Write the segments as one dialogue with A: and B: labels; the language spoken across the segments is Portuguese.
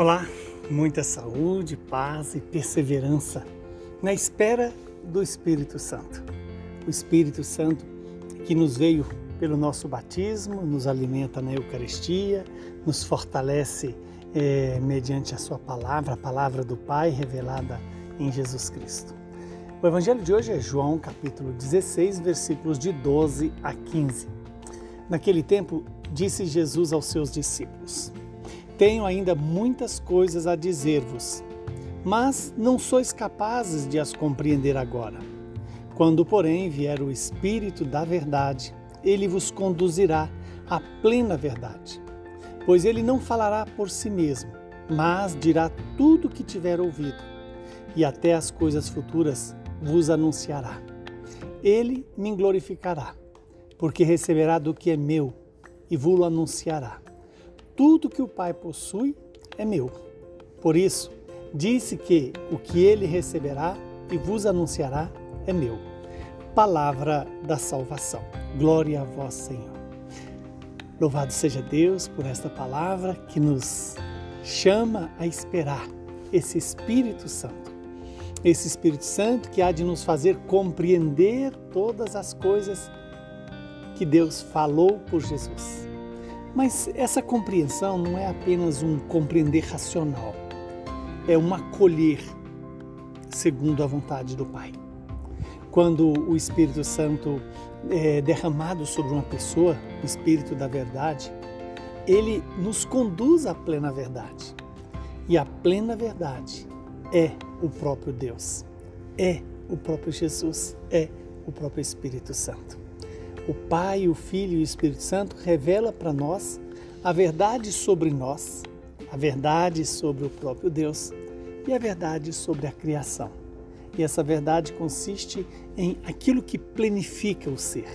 A: Olá, muita saúde, paz e perseverança na espera do Espírito Santo. O Espírito Santo que nos veio pelo nosso batismo, nos alimenta na Eucaristia, nos fortalece é, mediante a Sua palavra, a palavra do Pai revelada em Jesus Cristo. O Evangelho de hoje é João, capítulo 16, versículos de 12 a 15. Naquele tempo, disse Jesus aos seus discípulos: tenho ainda muitas coisas a dizer-vos, mas não sois capazes de as compreender agora. Quando, porém, vier o Espírito da Verdade, ele vos conduzirá à plena verdade. Pois ele não falará por si mesmo, mas dirá tudo o que tiver ouvido, e até as coisas futuras vos anunciará. Ele me glorificará, porque receberá do que é meu e vos anunciará. Tudo que o Pai possui é meu. Por isso, disse que o que ele receberá e vos anunciará é meu. Palavra da salvação. Glória a vós, Senhor. Louvado seja Deus por esta palavra que nos chama a esperar esse Espírito Santo. Esse Espírito Santo que há de nos fazer compreender todas as coisas que Deus falou por Jesus. Mas essa compreensão não é apenas um compreender racional, é um acolher segundo a vontade do Pai. Quando o Espírito Santo é derramado sobre uma pessoa, o Espírito da Verdade, ele nos conduz à plena verdade. E a plena verdade é o próprio Deus, é o próprio Jesus, é o próprio Espírito Santo o Pai, o Filho e o Espírito Santo revela para nós a verdade sobre nós, a verdade sobre o próprio Deus e a verdade sobre a criação. E essa verdade consiste em aquilo que plenifica o ser.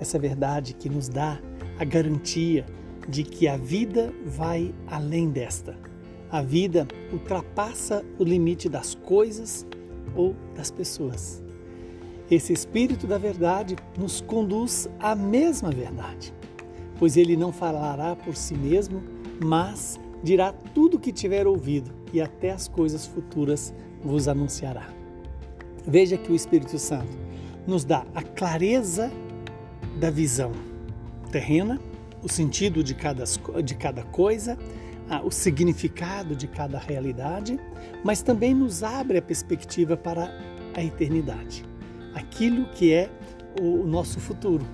A: Essa verdade que nos dá a garantia de que a vida vai além desta. A vida ultrapassa o limite das coisas ou das pessoas. Esse Espírito da Verdade nos conduz à mesma verdade, pois ele não falará por si mesmo, mas dirá tudo o que tiver ouvido e até as coisas futuras vos anunciará. Veja que o Espírito Santo nos dá a clareza da visão terrena, o sentido de cada, de cada coisa, o significado de cada realidade, mas também nos abre a perspectiva para a eternidade aquilo que é o nosso futuro.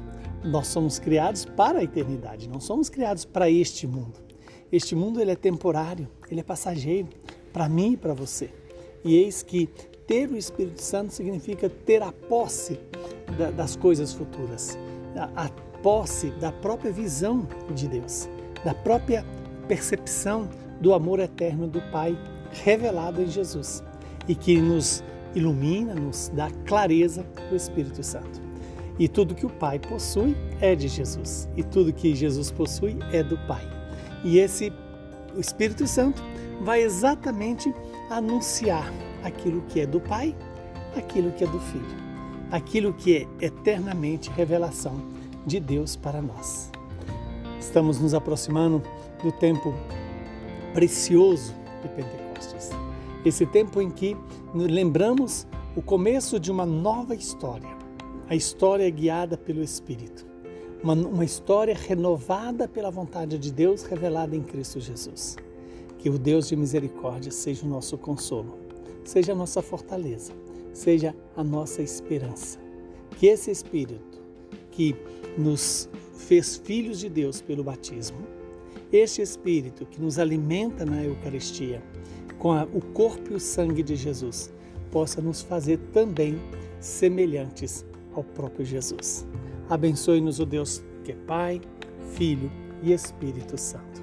A: Nós somos criados para a eternidade, não somos criados para este mundo. Este mundo ele é temporário, ele é passageiro, para mim e para você. E eis que ter o Espírito Santo significa ter a posse das coisas futuras, a posse da própria visão de Deus, da própria percepção do amor eterno do Pai revelado em Jesus e que nos ilumina, nos dá clareza do Espírito Santo. E tudo que o Pai possui é de Jesus, e tudo que Jesus possui é do Pai. E esse o Espírito Santo vai exatamente anunciar aquilo que é do Pai, aquilo que é do Filho, aquilo que é eternamente revelação de Deus para nós. Estamos nos aproximando do tempo precioso de Pentecostes. Esse tempo em que lembramos o começo de uma nova história. A história é guiada pelo Espírito. Uma, uma história renovada pela vontade de Deus revelada em Cristo Jesus. Que o Deus de misericórdia seja o nosso consolo, seja a nossa fortaleza, seja a nossa esperança. Que esse Espírito que nos fez filhos de Deus pelo batismo, este Espírito que nos alimenta na Eucaristia, com a, o corpo e o sangue de Jesus, possa nos fazer também semelhantes ao próprio Jesus. Abençoe-nos o Deus que é Pai, Filho e Espírito Santo.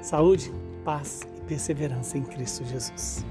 A: Saúde, paz e perseverança em Cristo Jesus.